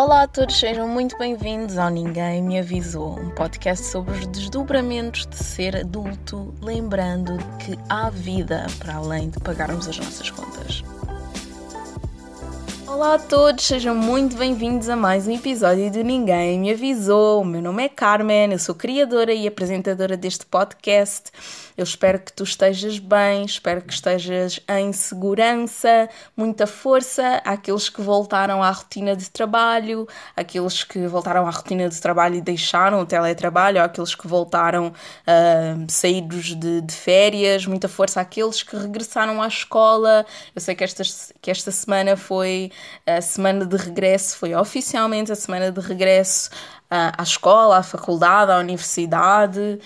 Olá a todos, sejam muito bem-vindos ao Ninguém Me Avisou, um podcast sobre os desdobramentos de ser adulto, lembrando que há vida para além de pagarmos as nossas contas. Olá a todos, sejam muito bem-vindos a mais um episódio de Ninguém Me Avisou. O meu nome é Carmen, eu sou criadora e apresentadora deste podcast. Eu espero que tu estejas bem, espero que estejas em segurança, muita força àqueles que voltaram à rotina de trabalho, àqueles que voltaram à rotina de trabalho e deixaram o teletrabalho, àqueles que voltaram uh, saídos de, de férias, muita força àqueles que regressaram à escola. Eu sei que esta, que esta semana foi a semana de regresso, foi oficialmente a semana de regresso à escola, à faculdade, à universidade,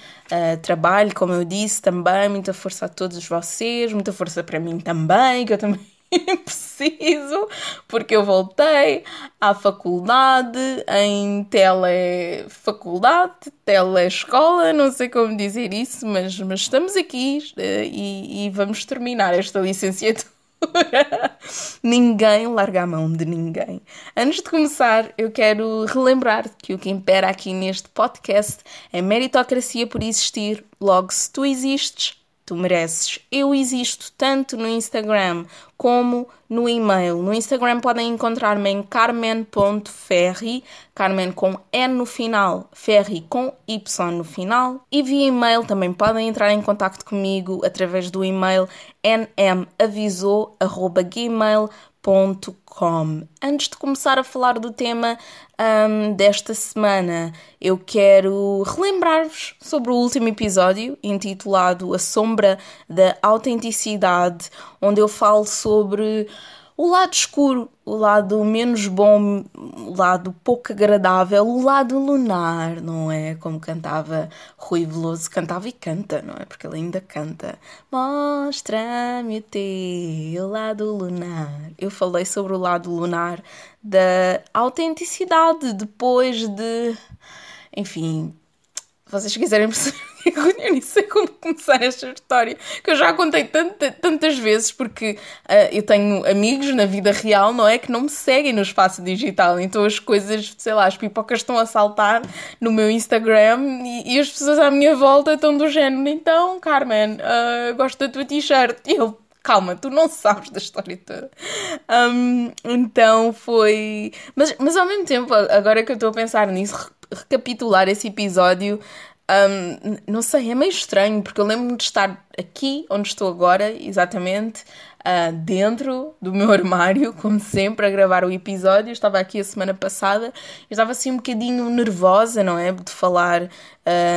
trabalho, como eu disse, também. Muita força a todos vocês, muita força para mim também, que eu também preciso, porque eu voltei à faculdade em telefaculdade, telescola, não sei como dizer isso, mas, mas estamos aqui eh, e, e vamos terminar esta licenciatura ninguém larga a mão de ninguém. Antes de começar, eu quero relembrar que o que impera aqui neste podcast é meritocracia por existir. Logo, se tu existes, tu mereces. Eu existo tanto no Instagram como no e-mail. No Instagram podem encontrar-me em carmen.ferri, Carmen com N no final, Ferri com Y no final. E via e-mail também podem entrar em contato comigo através do e-mail nmavisou.gmail.com Antes de começar a falar do tema um, desta semana, eu quero relembrar-vos sobre o último episódio intitulado A Sombra da Autenticidade, onde eu falo sobre o lado escuro, o lado menos bom, o lado pouco agradável, o lado lunar, não é? Como cantava Rui Veloso, cantava e canta, não é? Porque ele ainda canta. Mostra-me o teu lado lunar. Eu falei sobre o lado lunar da autenticidade depois de. Enfim, vocês quiserem perceber eu nem sei como começar esta história, que eu já contei tanta, tantas vezes, porque uh, eu tenho amigos na vida real, não é? Que não me seguem no espaço digital, então as coisas, sei lá, as pipocas estão a saltar no meu Instagram e, e as pessoas à minha volta estão do género, então, Carmen, uh, gosto da tua t-shirt. E eu, calma, tu não sabes da história toda. Um, então foi. Mas, mas ao mesmo tempo, agora que eu estou a pensar nisso, recapitular esse episódio um, não sei, é meio estranho, porque eu lembro-me de estar aqui, onde estou agora, exatamente, uh, dentro do meu armário, como sempre, a gravar o episódio. Eu estava aqui a semana passada, estava assim um bocadinho nervosa, não é? De falar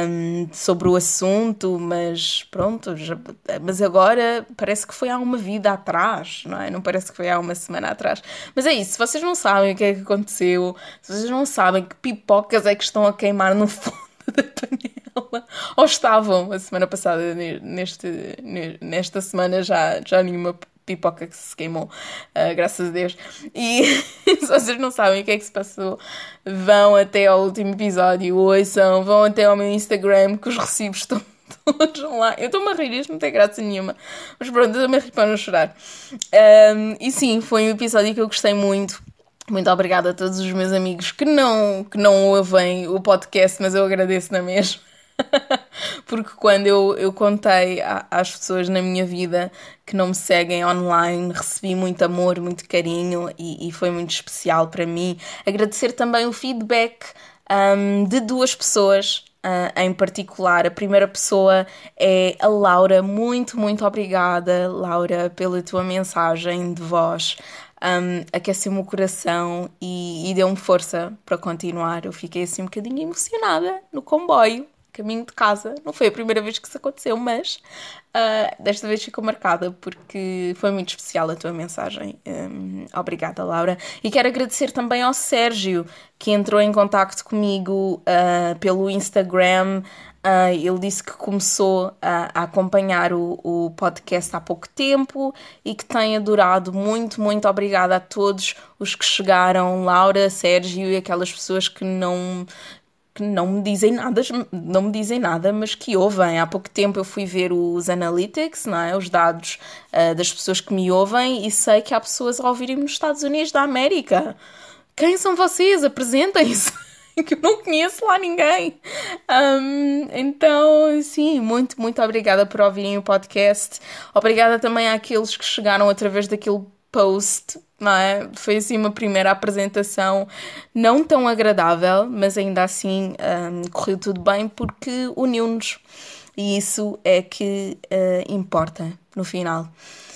um, sobre o assunto, mas pronto, já, mas agora parece que foi há uma vida atrás, não é? Não parece que foi há uma semana atrás. Mas é isso, se vocês não sabem o que é que aconteceu, se vocês não sabem que pipocas é que estão a queimar no fundo da panela. Ou estavam a semana passada, neste, nesta semana já, já nenhuma pipoca que se queimou, uh, graças a Deus. E se vocês não sabem o que é que se passou, vão até ao último episódio, ouçam, vão até ao meu Instagram, que os recibos estão todos lá. Eu estou-me a rir, isto não tem graça nenhuma. Mas pronto, eu a rir para não chorar. Um, e sim, foi um episódio que eu gostei muito muito obrigada a todos os meus amigos que não, que não ouvem o podcast, mas eu agradeço na mesma. Porque quando eu, eu contei às pessoas na minha vida que não me seguem online, recebi muito amor, muito carinho e, e foi muito especial para mim. Agradecer também o feedback um, de duas pessoas uh, em particular. A primeira pessoa é a Laura. Muito, muito obrigada, Laura, pela tua mensagem de voz um, aqueceu-me o coração e, e deu-me força para continuar. Eu fiquei assim um bocadinho emocionada no comboio, caminho de casa. Não foi a primeira vez que isso aconteceu, mas uh, desta vez ficou marcada porque foi muito especial a tua mensagem. Um, obrigada, Laura. E quero agradecer também ao Sérgio, que entrou em contato comigo uh, pelo Instagram Uh, ele disse que começou a, a acompanhar o, o, podcast há pouco tempo e que tem adorado. Muito, muito obrigada a todos os que chegaram, Laura, Sérgio e aquelas pessoas que não que não me dizem nada, não me dizem nada, mas que ouvem. Há pouco tempo eu fui ver os analytics, não é? os dados uh, das pessoas que me ouvem, e sei que há pessoas a ouvirem nos Estados Unidos da América quem são vocês? Apresentem-se. que eu não conheço lá ninguém. Um, então, sim, muito, muito obrigada por ouvirem o podcast. Obrigada também àqueles que chegaram através daquele post, não é? Foi assim uma primeira apresentação não tão agradável, mas ainda assim um, correu tudo bem porque uniu-nos. E isso é que uh, importa no final.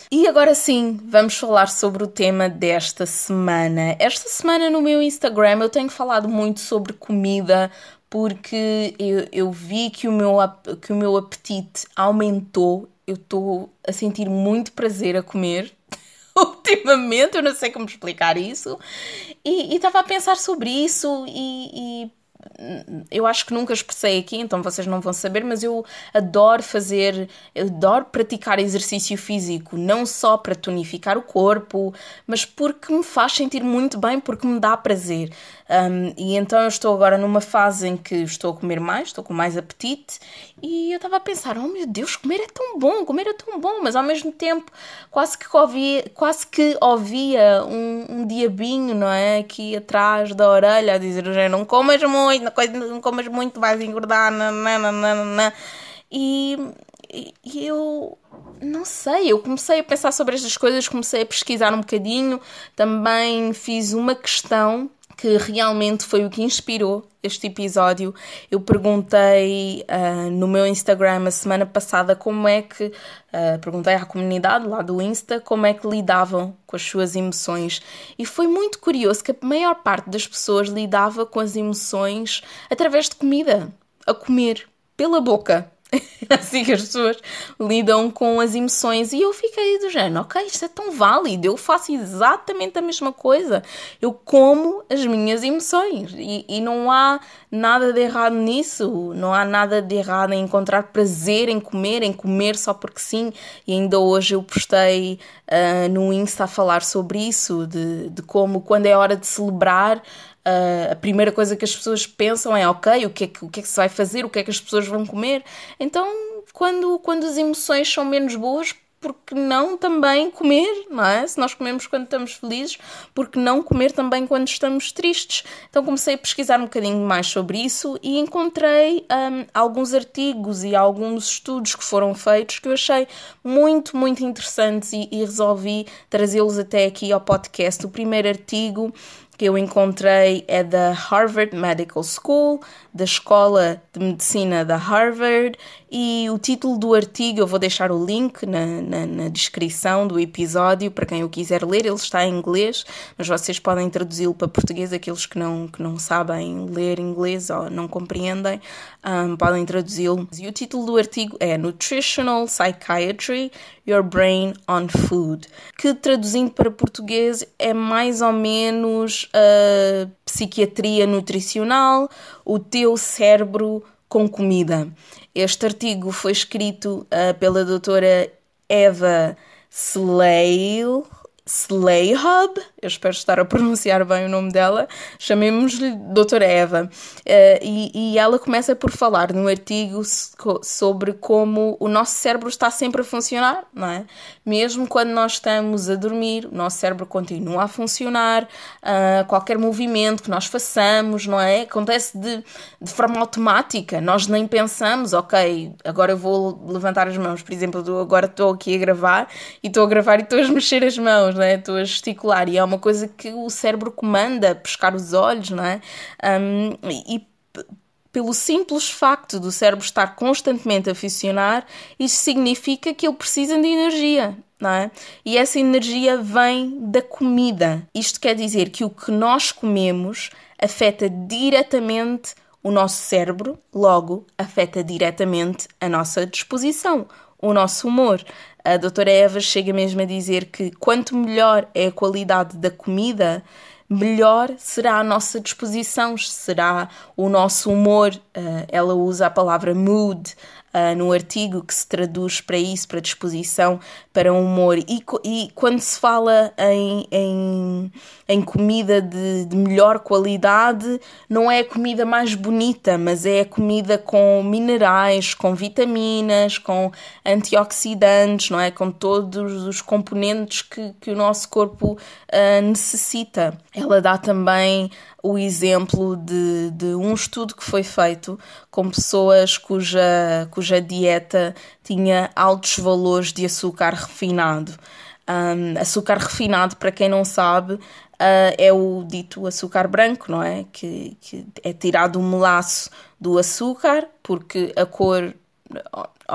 E agora sim, vamos falar sobre o tema desta semana. Esta semana no meu Instagram eu tenho falado muito sobre comida porque eu, eu vi que o, meu, que o meu apetite aumentou. Eu estou a sentir muito prazer a comer ultimamente, eu não sei como explicar isso. E estava a pensar sobre isso e, eu acho que nunca expressei aqui, então vocês não vão saber, mas eu adoro fazer, adoro praticar exercício físico, não só para tonificar o corpo, mas porque me faz sentir muito bem, porque me dá prazer. Um, e então eu estou agora numa fase em que estou a comer mais, estou com mais apetite, e eu estava a pensar: oh meu Deus, comer é tão bom, comer é tão bom, mas ao mesmo tempo quase que ouvia, quase que ouvia um, um diabinho, não é? Aqui atrás da orelha a dizer: não comas muito, não comas muito, vais engordar, nananana. E, e eu não sei, eu comecei a pensar sobre estas coisas, comecei a pesquisar um bocadinho, também fiz uma questão que realmente foi o que inspirou este episódio. Eu perguntei uh, no meu Instagram a semana passada como é que. Uh, perguntei à comunidade lá do Insta como é que lidavam com as suas emoções. E foi muito curioso que a maior parte das pessoas lidava com as emoções através de comida, a comer, pela boca. assim que as pessoas lidam com as emoções. E eu fiquei do género, ok, isto é tão válido, eu faço exatamente a mesma coisa. Eu como as minhas emoções e, e não há nada de errado nisso, não há nada de errado em encontrar prazer em comer, em comer só porque sim. E ainda hoje eu postei uh, no Insta a falar sobre isso, de, de como quando é hora de celebrar a primeira coisa que as pessoas pensam é ok, o que é que, o que é que se vai fazer, o que é que as pessoas vão comer. Então, quando, quando as emoções são menos boas, porque não também comer, não é? Se nós comemos quando estamos felizes, porque não comer também quando estamos tristes? Então comecei a pesquisar um bocadinho mais sobre isso e encontrei um, alguns artigos e alguns estudos que foram feitos que eu achei muito, muito interessantes e, e resolvi trazê-los até aqui ao podcast. O primeiro artigo que eu encontrei é da Harvard Medical School, da Escola de Medicina da Harvard, e o título do artigo, eu vou deixar o link na, na, na descrição do episódio para quem o quiser ler, ele está em inglês, mas vocês podem traduzi-lo para português, aqueles que não, que não sabem ler inglês ou não compreendem, um, podem traduzi-lo. E o título do artigo é Nutritional Psychiatry Your Brain on Food, que traduzindo para português é mais ou menos a psiquiatria nutricional, o teu cérebro com comida. Este artigo foi escrito uh, pela doutora Eva Slale, Slayhub, eu espero estar a pronunciar bem o nome dela, chamemos-lhe Doutora Eva. Uh, e, e, ela começa por falar num artigo sobre como o nosso cérebro está sempre a funcionar, não é? Mesmo quando nós estamos a dormir, o nosso cérebro continua a funcionar, uh, qualquer movimento que nós façamos, não é? Acontece de, de forma automática, nós nem pensamos, ok, agora eu vou levantar as mãos, por exemplo, agora estou aqui a gravar e estou a gravar e estou a mexer as mãos, não é? Estou a gesticular e é uma coisa que o cérebro comanda, pescar os olhos, não é? Um, e pelo simples facto do cérebro estar constantemente a funcionar, isso significa que ele precisa de energia, não é? E essa energia vem da comida. Isto quer dizer que o que nós comemos afeta diretamente o nosso cérebro, logo afeta diretamente a nossa disposição, o nosso humor. A doutora Eva chega mesmo a dizer que quanto melhor é a qualidade da comida, melhor será a nossa disposição, será o nosso humor. Uh, ela usa a palavra mood uh, no artigo que se traduz para isso, para disposição, para humor. E, e quando se fala em, em, em comida de, de, melhor qualidade, não é a comida mais bonita, mas é a comida com minerais, com vitaminas, com antioxidantes, não é? Com todos os componentes que, que o nosso corpo uh, necessita. Ela dá também o exemplo de, de um estudo que foi feito com pessoas cuja, cuja dieta tinha altos valores de açúcar refinado. Um, açúcar refinado, para quem não sabe, uh, é o dito açúcar branco, não é? Que, que é tirado o melaço do açúcar, porque a cor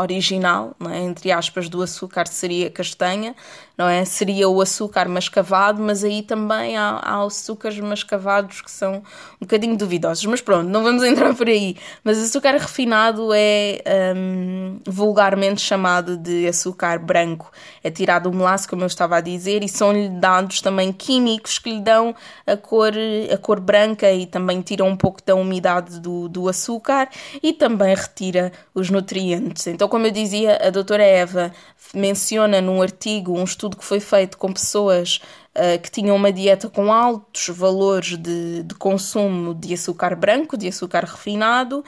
original, é? entre aspas, do açúcar seria castanha, não é? Seria o açúcar mascavado, mas aí também há, há açúcares mascavados que são um bocadinho duvidosos. Mas pronto, não vamos entrar por aí. Mas açúcar refinado é um, vulgarmente chamado de açúcar branco. É tirado o melaço, como eu estava a dizer, e são-lhe dados também químicos que lhe dão a cor, a cor branca e também tiram um pouco da umidade do, do açúcar e também retira os nutrientes. Então, como eu dizia, a doutora Eva menciona num artigo um estudo que foi feito com pessoas uh, que tinham uma dieta com altos valores de, de consumo de açúcar branco, de açúcar refinado,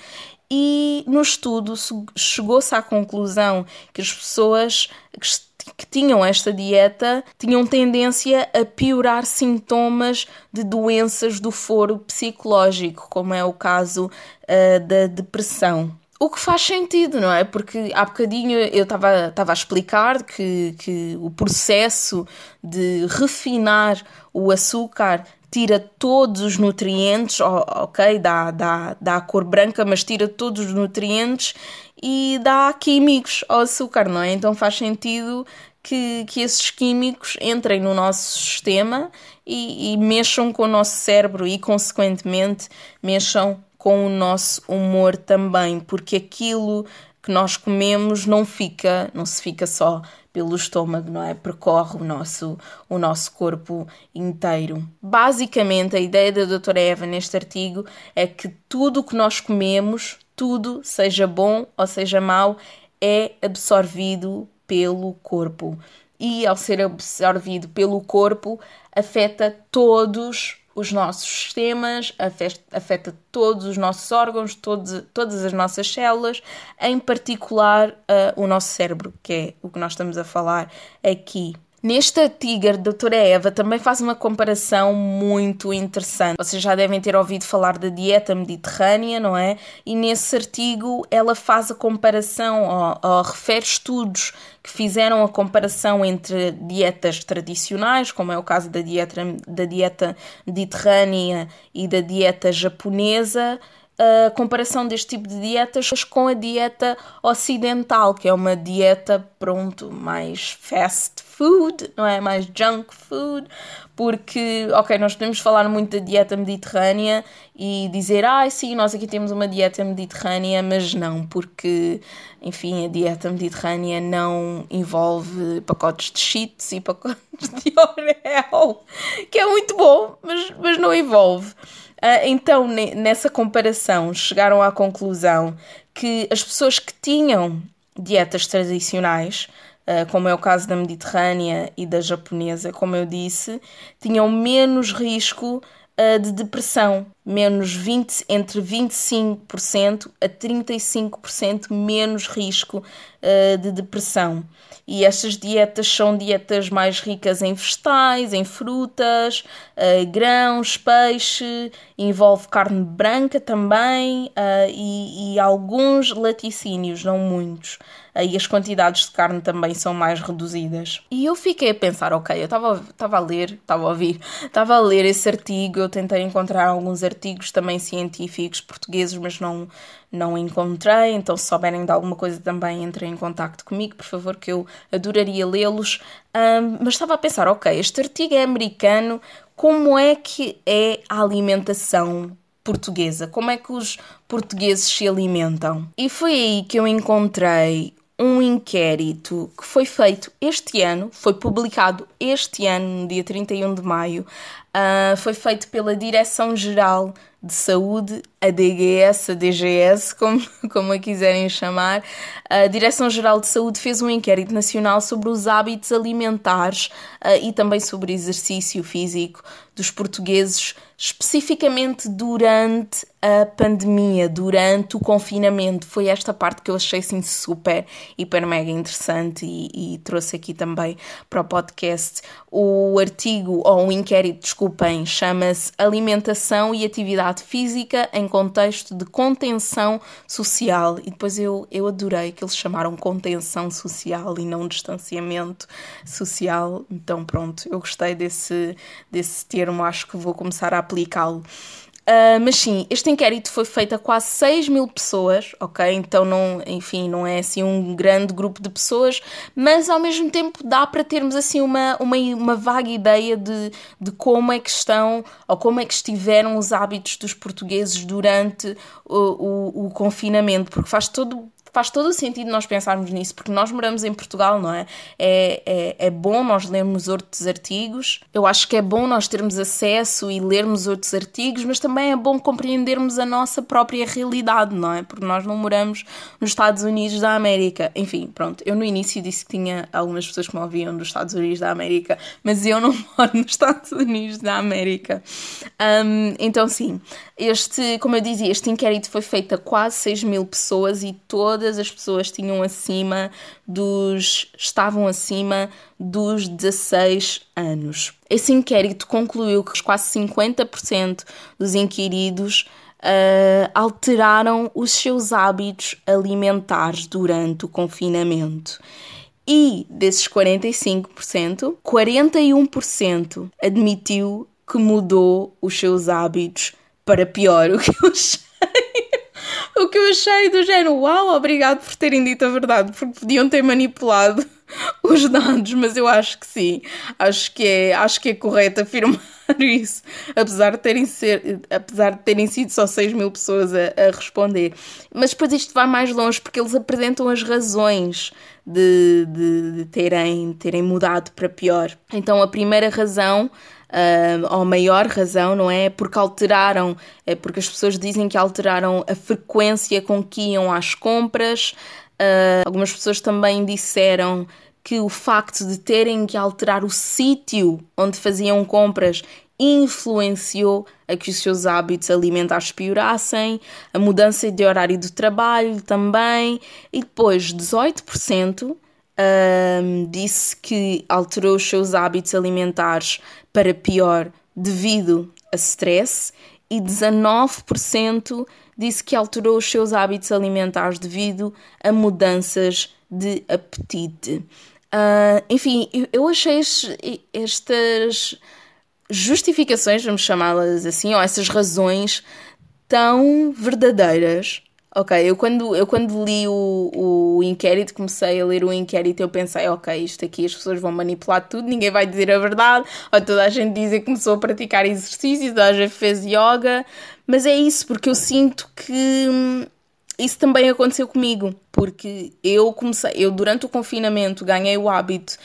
e no estudo chegou-se à conclusão que as pessoas que que tinham esta dieta tinham tendência a piorar sintomas de doenças do foro psicológico, como é o caso uh, da depressão. O que faz sentido, não é? Porque há bocadinho eu estava a explicar que, que o processo de refinar o açúcar tira todos os nutrientes, ok, dá, dá, dá a cor branca, mas tira todos os nutrientes e dá químicos ao açúcar, não é? Então faz sentido que, que esses químicos entrem no nosso sistema e, e mexam com o nosso cérebro e, consequentemente, mexam com o nosso humor também, porque aquilo que nós comemos não fica, não se fica só pelo estômago, não é? Percorre o nosso, o nosso corpo inteiro. Basicamente, a ideia da doutora Eva neste artigo é que tudo o que nós comemos, tudo, seja bom ou seja mau, é absorvido pelo corpo. E ao ser absorvido pelo corpo, afeta todos os nossos sistemas, afeta todos os nossos órgãos, todos, todas as nossas células, em particular uh, o nosso cérebro, que é o que nós estamos a falar aqui. Neste artigo, a doutora Eva também faz uma comparação muito interessante. Vocês já devem ter ouvido falar da dieta mediterrânea, não é? E nesse artigo ela faz a comparação, ou, ou refere estudos que fizeram a comparação entre dietas tradicionais, como é o caso da dieta, da dieta mediterrânea e da dieta japonesa, a comparação deste tipo de dietas com a dieta ocidental, que é uma dieta, pronto, mais fast food, não é? Mais junk food, porque, ok, nós podemos falar muito da dieta mediterrânea e dizer, ah, sim, nós aqui temos uma dieta mediterrânea, mas não, porque, enfim, a dieta mediterrânea não envolve pacotes de cheats e pacotes de Oreo, que é muito bom, mas, mas não envolve. Ah, então, nessa comparação, chegaram à conclusão que as pessoas que tinham dietas tradicionais, ah, como é o caso da mediterrânea e da japonesa, como eu disse, tinham menos risco de depressão, menos 20, entre 25% a 35% menos risco de depressão. E estas dietas são dietas mais ricas em vegetais, em frutas, uh, grãos, peixe, envolve carne branca também uh, e, e, alguns laticínios, não muitos. E as quantidades de carne também são mais reduzidas. E eu fiquei a pensar, ok, eu estava a ler, estava a ouvir, estava a ler esse artigo, eu tentei encontrar alguns artigos também científicos portugueses, mas não, não encontrei, então se souberem de alguma coisa também entrem em contato comigo, por favor, que eu adoraria lê-los. Um, mas estava a pensar, ok, este artigo é americano, como é que é a alimentação portuguesa? Como é que os portugueses se alimentam? E foi aí que eu encontrei um inquérito que foi feito este ano, foi publicado este ano, no dia 31 de maio, Uh, foi feito pela Direção-Geral de Saúde, a DGS, a DGS, como, como a quiserem chamar. A Direção-Geral de Saúde fez um inquérito nacional sobre os hábitos alimentares uh, e também sobre exercício físico dos portugueses, especificamente durante a pandemia, durante o confinamento. Foi esta parte que eu achei assim super, hiper, mega interessante e, e trouxe aqui também para o podcast. O artigo, ou o inquérito, desculpem, chama-se Alimentação e Atividade Física em Contexto de Contenção Social. E depois eu, eu adorei que eles chamaram contenção social e não distanciamento social. Então, pronto, eu gostei desse, desse termo termo, acho que vou começar a aplicá-lo. Uh, mas sim, este inquérito foi feito a quase 6 mil pessoas, ok? Então, não, enfim, não é assim um grande grupo de pessoas, mas ao mesmo tempo dá para termos assim uma, uma, uma vaga ideia de, de como é que estão ou como é que estiveram os hábitos dos portugueses durante o, o, o confinamento, porque faz todo faz todo o sentido nós pensarmos nisso, porque nós moramos em Portugal, não é? É, é, é bom nós lermos outros artigos, eu acho que é bom nós termos acesso e lermos outros artigos, mas também é bom compreendermos a nossa própria realidade, não é? Porque nós não moramos nos Estados Unidos da América. Enfim, pronto, eu no início disse que tinha algumas pessoas que me ouviam dos Estados Unidos da América, mas eu não moro nos Estados Unidos da América. Um, então, sim, este, como eu dizia, este inquérito foi feito a quase 6 mil pessoas e todas as pessoas tinham acima dos. estavam acima dos 16 anos. Esse inquérito concluiu que quase 50% dos inquiridos uh, alteraram os seus hábitos alimentares durante o confinamento. E desses 45%, 41% admitiu que mudou os seus hábitos para pior, o que eu achei. O que eu achei do género, uau, obrigado por terem dito a verdade, porque podiam ter manipulado os dados, mas eu acho que sim. Acho que é, acho que é correto afirmar isso, apesar de terem, ser, apesar de terem sido só 6 mil pessoas a, a responder. Mas depois isto vai mais longe porque eles apresentam as razões de, de, de terem, terem mudado para pior. Então a primeira razão uh, ou maior razão, não é? Porque alteraram, é porque as pessoas dizem que alteraram a frequência com que iam às compras. Uh, algumas pessoas também disseram que o facto de terem que alterar o sítio onde faziam compras influenciou a que os seus hábitos alimentares piorassem, a mudança de horário do trabalho também, e depois 18% um, disse que alterou os seus hábitos alimentares para pior devido a stress e 19% disse que alterou os seus hábitos alimentares devido a mudanças de apetite. Uh, enfim, eu achei estas justificações, vamos chamá-las assim, ou essas razões tão verdadeiras. Ok, eu quando, eu quando li o, o inquérito, comecei a ler o inquérito, eu pensei, ok, isto aqui as pessoas vão manipular tudo, ninguém vai dizer a verdade, ou toda a gente diz que começou a praticar exercícios, toda a gente fez yoga, mas é isso, porque eu sinto que hum, isso também aconteceu comigo, porque eu comecei, eu durante o confinamento ganhei o hábito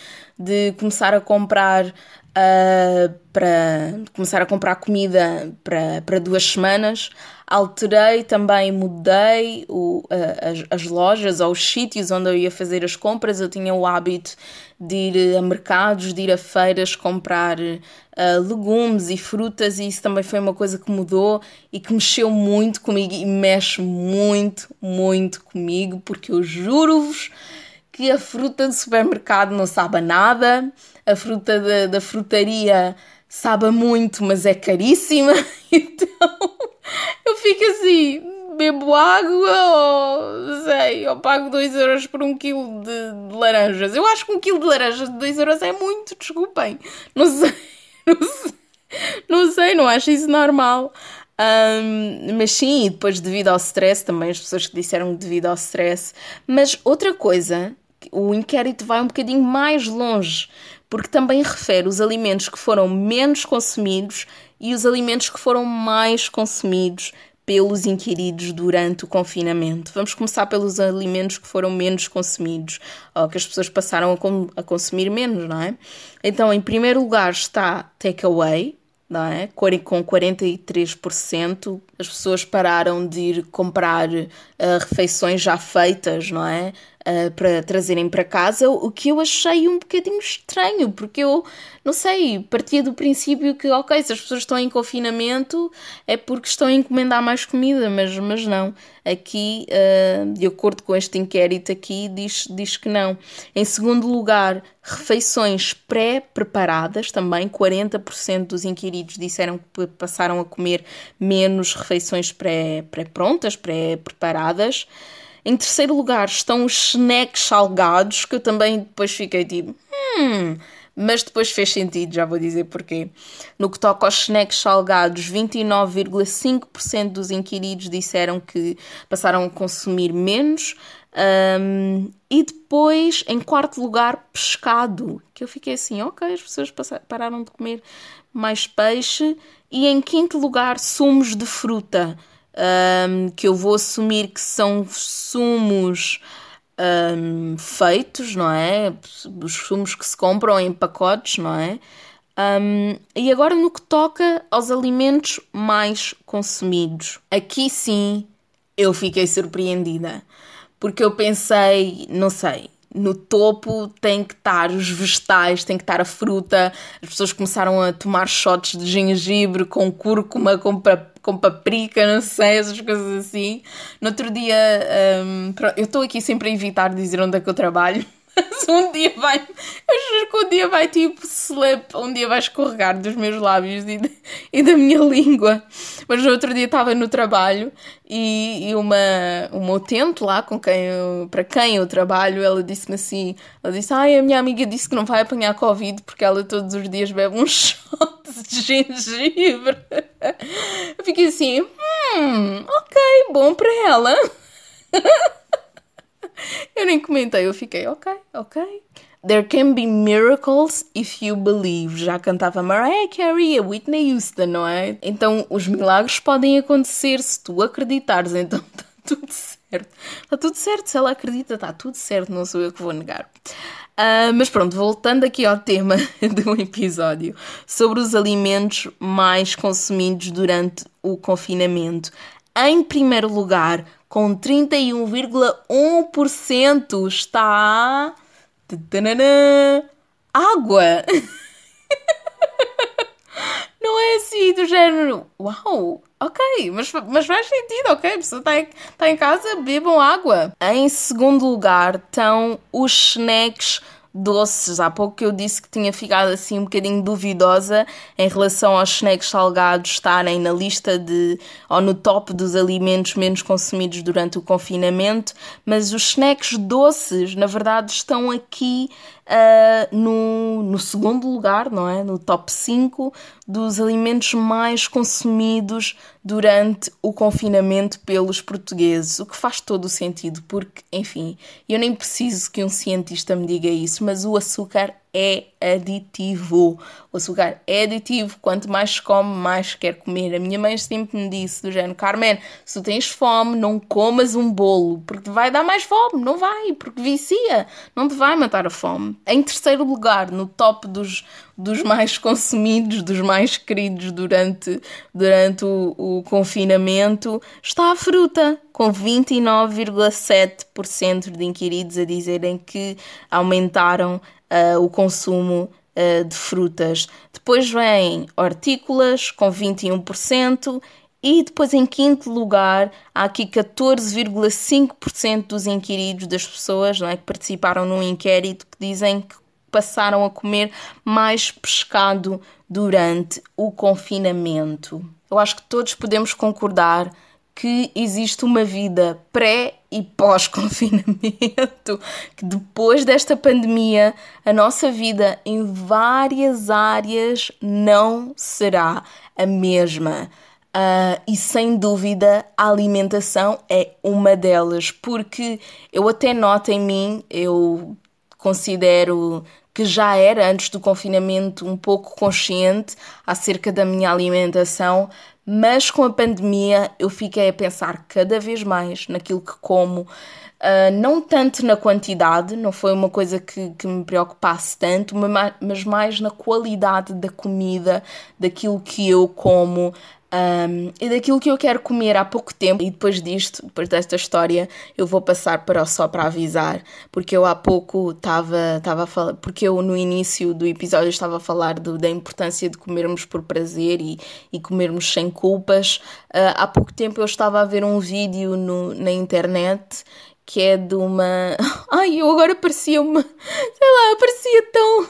de começar a comprar uh, para começar a comprar comida para, para duas semanas alterei também, mudei o, as, as, lojas ou os sítios onde eu ia fazer as compras. Eu tinha o hábito de ir a mercados, de ir a feiras comprar uh, legumes e frutas, e isso também foi uma coisa que mudou e que mexeu muito comigo e mexe muito, muito comigo, porque eu juro-vos que a fruta do supermercado não sabe nada, a fruta da, da frutaria sabe muito, mas é caríssima, então eu fico assim, bebo água ou sei, eu pago 2 euros por um quilo de, de, laranjas. Eu acho que um quilo de laranjas de 2 euros é muito, desculpem. Não sei, não sei, não, sei, não acho isso normal. Um, mas sim, depois devido ao stress, também as pessoas que disseram devido ao stress. Mas outra coisa, o inquérito vai um bocadinho mais longe, porque também refere os alimentos que foram menos consumidos e os alimentos que foram mais consumidos pelos inquiridos durante o confinamento. Vamos começar pelos alimentos que foram menos consumidos, ou que as pessoas passaram a, com, a consumir menos, não é? Então, em primeiro lugar está takeaway, não é? Com 43%, as pessoas pararam de ir comprar uh, refeições já feitas, não é? Uh, para trazerem para casa, o que eu achei um bocadinho estranho, porque eu, não sei, partia do princípio que, ok, se as pessoas estão em confinamento é porque estão a encomendar mais comida, mas, mas não. Aqui, uh, de acordo com este inquérito aqui, diz, diz que não. Em segundo lugar, refeições pré-preparadas, também 40% dos inquiridos disseram que passaram a comer menos refeições pré-prontas, pré pré-preparadas. Em terceiro lugar estão os snacks salgados, que eu também depois fiquei tipo, hum, mas depois fez sentido, já vou dizer porquê. No que toca aos snacks salgados, 29,5% dos inquiridos disseram que passaram a consumir menos. Um, e depois, em quarto lugar, pescado, que eu fiquei assim, ok, as pessoas pararam de comer mais peixe. E em quinto lugar, sumos de fruta um, que eu vou assumir que são sumos um, feitos, não é? Os sumos que se compram em pacotes, não é? Um, e agora no que toca aos alimentos mais consumidos, aqui sim eu fiquei surpreendida, porque eu pensei, não sei, no topo tem que estar os vegetais, tem que estar a fruta. As pessoas começaram a tomar shots de gengibre com cúrcuma, com, com paprika, não sei, essas coisas assim. No outro dia, um, eu estou aqui sempre a evitar dizer onde é que eu trabalho. Mas um dia vai, eu juro que um dia vai tipo slip, um dia vai escorregar dos meus lábios e, e da minha língua. Mas no outro dia estava no trabalho e, e, uma, uma utente lá com quem eu, para quem eu trabalho, ela disse-me assim: ela disse, ai, a minha amiga disse que não vai apanhar Covid porque ela todos os dias bebe um shot de gengibre. Eu fiquei assim, hum, ok, bom para ela. Eu nem comentei, eu fiquei, ok, ok. There can be miracles if you believe. Já cantava Mariah Carey e Whitney Houston, não é? Então os milagres podem acontecer se tu acreditares, então está tudo certo. Está tudo certo, se ela acredita, está tudo certo, não sou eu que vou negar. Uh, mas pronto, voltando aqui ao tema do episódio sobre os alimentos mais consumidos durante o confinamento. Em primeiro lugar, com 31,1% está. Água! Não é assim do género. Uau! Ok, mas, mas faz sentido, ok? A pessoa está em, tá em casa, bebam água. Em segundo lugar estão os snacks doces. Há pouco eu disse que tinha ficado assim um bocadinho duvidosa em relação aos snacks salgados estarem na lista de ou no top dos alimentos menos consumidos durante o confinamento, mas os snacks doces, na verdade, estão aqui uh, no, no segundo lugar, não é? No top 5 dos alimentos mais consumidos durante o confinamento pelos portugueses, o que faz todo o sentido, porque, enfim, eu nem preciso que um cientista me diga isso, mas o açúcar é aditivo. O açúcar é aditivo, quanto mais come, mais quer comer. A minha mãe sempre me disse do género, Carmen, se tens fome, não comas um bolo, porque te vai dar mais fome, não vai, porque vicia, não te vai matar a fome. Em terceiro lugar, no top dos, dos mais consumidos, dos mais queridos durante, durante o, o confinamento, está a fruta, com 29,7% de inquiridos a dizerem que aumentaram uh, o consumo uh, de frutas. Depois vem hortícolas, com 21%. E depois, em quinto lugar, há aqui 14,5% dos inquiridos das pessoas não é, que participaram num inquérito que dizem que passaram a comer mais pescado durante o confinamento. Eu acho que todos podemos concordar que existe uma vida pré e pós-confinamento, que depois desta pandemia a nossa vida em várias áreas não será a mesma. Uh, e sem dúvida a alimentação é uma delas, porque eu até noto em mim, eu considero que já era antes do confinamento um pouco consciente acerca da minha alimentação, Mas com a pandemia eu fiquei a pensar cada vez mais naquilo que como, uh, não tanto na quantidade, não foi uma coisa que, que me preocupasse tanto, mas mais na qualidade da comida, daquilo que eu como, um, e daquilo que eu quero comer há pouco tempo, e depois disto, depois desta história, eu vou passar para o só para avisar, porque eu há pouco estava a falar, porque eu no início do episódio estava a falar do, da importância de comermos por prazer e, e comermos sem culpas. Uh, há pouco tempo eu estava a ver um vídeo no, na internet que é de uma. Ai, eu agora parecia uma. Sei lá, parecia tão,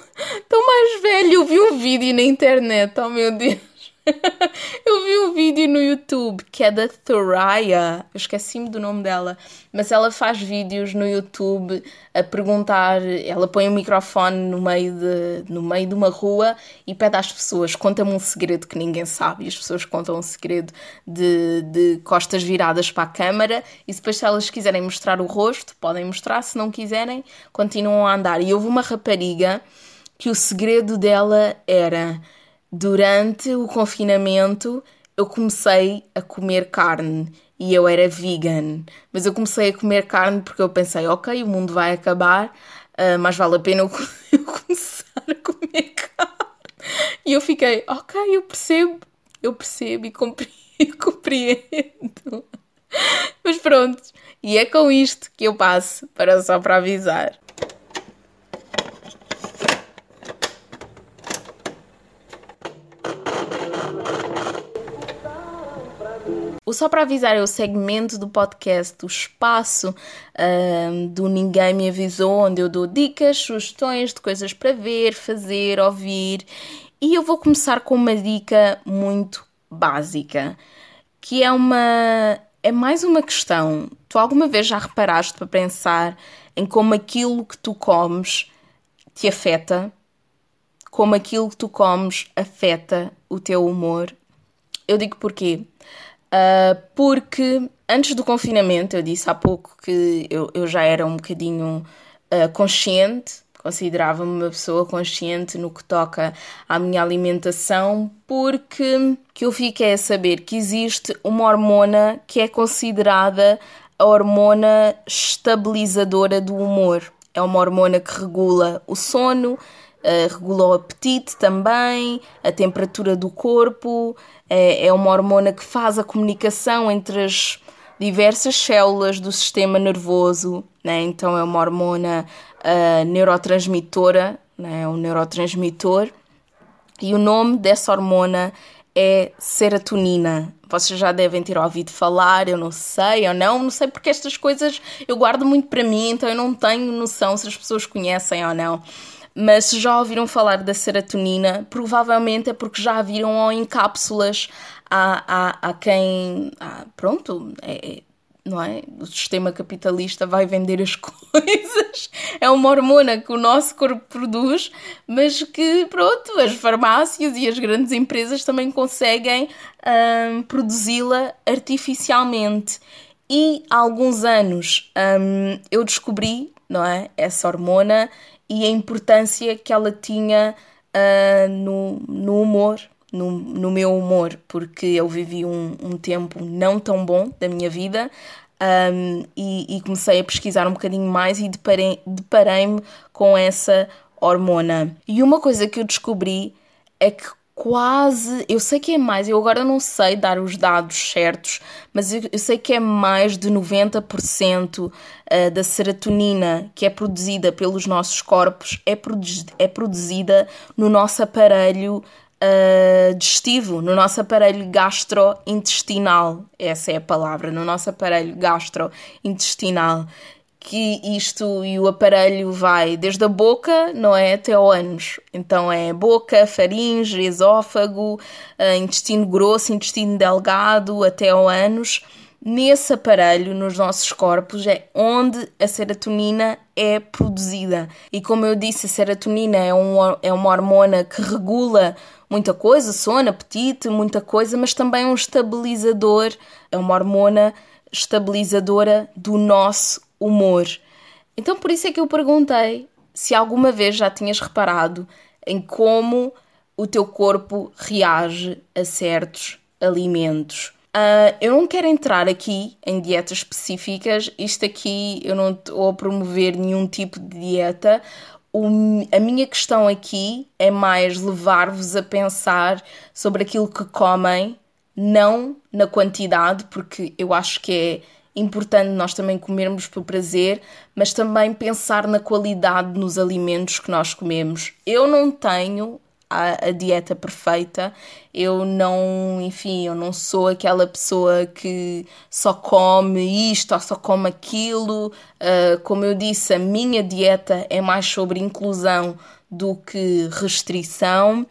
tão mais velho. Eu vi um vídeo na internet, oh meu Deus eu vi um vídeo no YouTube que é da Thoraya, eu esqueci-me do nome dela, mas ela faz vídeos no YouTube a perguntar, ela põe um microfone no meio de, no meio de uma rua e pede às pessoas, conta-me um segredo que ninguém sabe, e as pessoas contam um segredo de, de costas viradas para a câmara, e depois se elas quiserem mostrar o rosto, podem mostrar, se não quiserem, continuam a andar. E houve uma rapariga que o segredo dela era durante o confinamento eu comecei a comer carne e eu era vegan, mas eu comecei a comer carne porque eu pensei, ok, o mundo vai acabar, uh, mas vale a pena eu, eu começar a comer carne. E eu fiquei, ok, eu percebo, eu percebo e compreendo. Mas pronto, e é com isto que eu passo para só para avisar. O Só para Avisar é o segmento do podcast, o espaço um, do Ninguém Me Avisou, onde eu dou dicas, sugestões de coisas para ver, fazer, ouvir. E eu vou começar com uma dica muito básica, que é uma. É mais uma questão. Tu alguma vez já reparaste para pensar em como aquilo que tu comes te afeta? Como aquilo que tu comes afeta o teu humor? Eu digo porquê? Uh, porque antes do confinamento, eu disse há pouco que eu, eu já era um bocadinho uh, consciente, considerava-me uma pessoa consciente no que toca à minha alimentação, porque que eu fiquei a saber que existe uma hormona que é considerada a hormona estabilizadora do humor. É uma hormona que regula o sono, uh, regula o apetite também, a temperatura do corpo, é, é uma hormona que faz a comunicação entre as diversas células do sistema nervoso, né? então é uma hormona uh, neurotransmitora, né? é um neurotransmitor, e o nome dessa hormona é serotonina. Vocês já devem ter ouvido falar, eu não sei ou não, não sei porque estas coisas eu guardo muito para mim, então eu não tenho noção se as pessoas conhecem ou não mas se já ouviram falar da serotonina, provavelmente é porque já viram em cápsulas a, a, a quem. A, pronto, é, é, não é? O sistema capitalista vai vender as coisas. É uma hormona que o nosso corpo produz, mas que, pronto, as farmácias e as grandes empresas também conseguem hum, produzi-la artificialmente. E há alguns anos hum, eu descobri, não é? Essa hormona e a importância que ela tinha uh, no, no humor, no, no meu humor, porque eu vivi um, um tempo não tão bom da minha vida um, e, e, comecei a pesquisar um bocadinho mais e deparei-me deparei com essa hormona. E uma coisa que eu descobri é que quase, eu sei que é mais, eu agora não sei dar os dados certos, mas eu, eu sei que é mais de 90% uh, da serotonina que é produzida pelos nossos corpos é, produ é produzida no nosso aparelho uh, digestivo, no nosso aparelho gastrointestinal. Essa é a palavra, no nosso aparelho gastrointestinal que isto e o aparelho vai desde a boca, não é, até ao ânus. Então é boca, faringe, esófago, uh, intestino grosso, intestino delgado, até ao ânus. Nesse aparelho, nos nossos corpos, é onde a serotonina é produzida. E como eu disse, a serotonina é, um, é uma hormona que regula muita coisa, sono, apetite, muita coisa, mas também é um estabilizador, é uma hormona estabilizadora do nosso humor. Então por isso é que eu perguntei se alguma vez já tinhas reparado em como o teu corpo reage a certos alimentos. Uh, eu não quero entrar aqui em dietas específicas, isto aqui eu não estou a promover nenhum tipo de dieta. O, a minha questão aqui é mais levar-vos a pensar sobre aquilo que comem, não na quantidade, porque eu acho que é importante nós também comermos por prazer, mas também pensar na qualidade nos alimentos que nós comemos. Eu não tenho a, a, dieta perfeita. Eu não, enfim, eu não sou aquela pessoa que só come isto ou só come aquilo. Uh, como eu disse, a minha dieta é mais sobre inclusão do que restrição.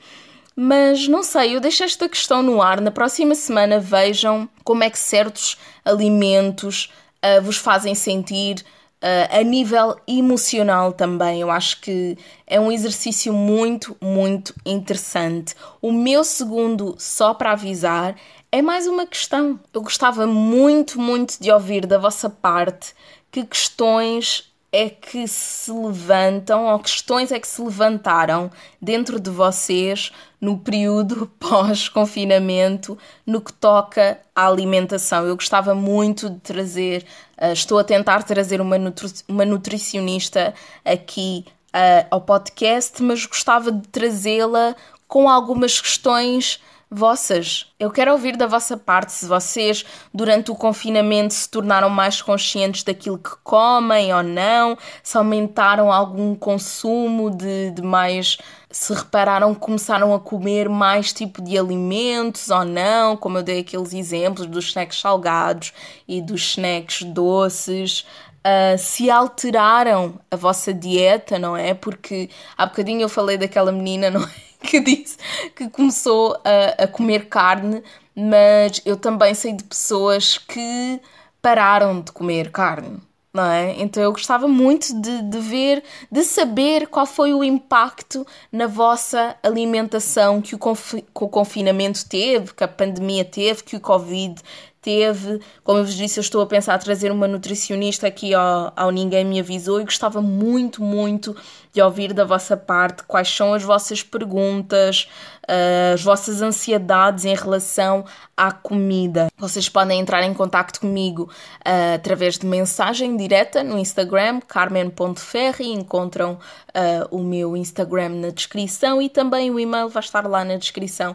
Mas não sei, eu deixo esta questão no ar. Na próxima semana vejam como é que certos alimentos uh, vos fazem sentir Uh, a nível emocional também, eu acho que é um exercício muito, muito interessante. O meu segundo, só para avisar, é mais uma questão. Eu gostava muito, muito de ouvir da vossa parte que questões é que se levantam, ou questões é que se levantaram dentro de vocês no período pós-confinamento, no que toca à alimentação. Eu gostava muito de trazer, uh, estou a tentar trazer uma, nutri uma nutricionista aqui uh, ao podcast, mas gostava de trazê-la com algumas questões vossas. Eu quero ouvir da vossa parte se vocês, durante o confinamento, se tornaram mais conscientes daquilo que comem ou não, se aumentaram algum consumo de, de mais. se repararam que começaram a comer mais tipo de alimentos ou não, como eu dei aqueles exemplos dos snacks salgados e dos snacks doces. Uh, se alteraram a vossa dieta, não é? Porque há bocadinho eu falei daquela menina, não é? que disse que começou a, a comer carne, mas eu também sei de pessoas que pararam de comer carne. Não é? Então eu gostava muito de, de ver, de saber qual foi o impacto na vossa alimentação que o, confi que o confinamento teve, que a pandemia teve, que o Covid teve. Como eu vos disse, eu estou a pensar trazer uma nutricionista aqui ao, ao Ninguém Me Avisou e gostava muito, muito de ouvir da vossa parte quais são as vossas perguntas, uh, as vossas ansiedades em relação à comida. Vocês podem entrar em contato comigo uh, através de mensagem direta no Instagram, carmen.ferri, encontram uh, o meu Instagram na descrição e também o e-mail vai estar lá na descrição,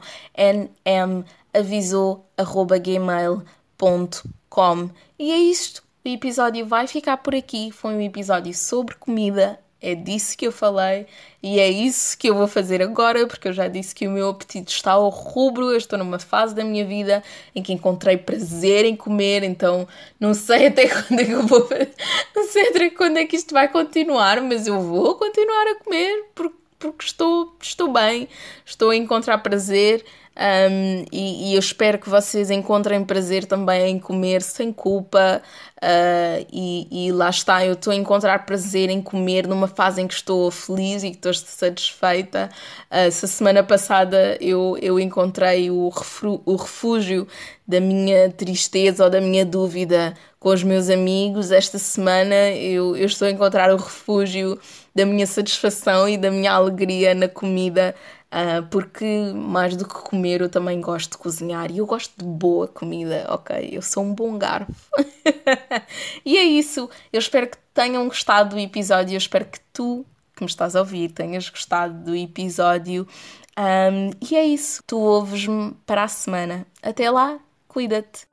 nmavisou.gmail.com E é isto. O episódio vai ficar por aqui. Foi um episódio sobre comida é disso que eu falei e é isso que eu vou fazer agora, porque eu já disse que o meu apetite está ao rubro. Eu estou numa fase da minha vida em que encontrei prazer em comer, então não sei até quando é que eu vou. Não sei até quando é que isto vai continuar, mas eu vou continuar a comer porque, porque estou, estou bem, estou a encontrar prazer. Um, e, e, eu espero que vocês encontrem prazer também em comer sem culpa. Uh, e, e, lá está, eu estou a encontrar prazer em comer numa fase em que estou feliz e que estou satisfeita. Uh, se a semana passada eu, eu encontrei o, o refúgio da minha tristeza ou da minha dúvida com os meus amigos, esta semana eu, eu estou a encontrar o refúgio da minha satisfação e da minha alegria na comida Uh, porque mais do que comer eu também gosto de cozinhar e eu gosto de boa comida, ok? Eu sou um bom garfo. e é isso. Eu espero que tenham gostado do episódio. Eu espero que tu, que me estás a ouvir, tenhas gostado do episódio. Um, e é isso. Tu ouves-me para a semana. Até lá, cuida-te.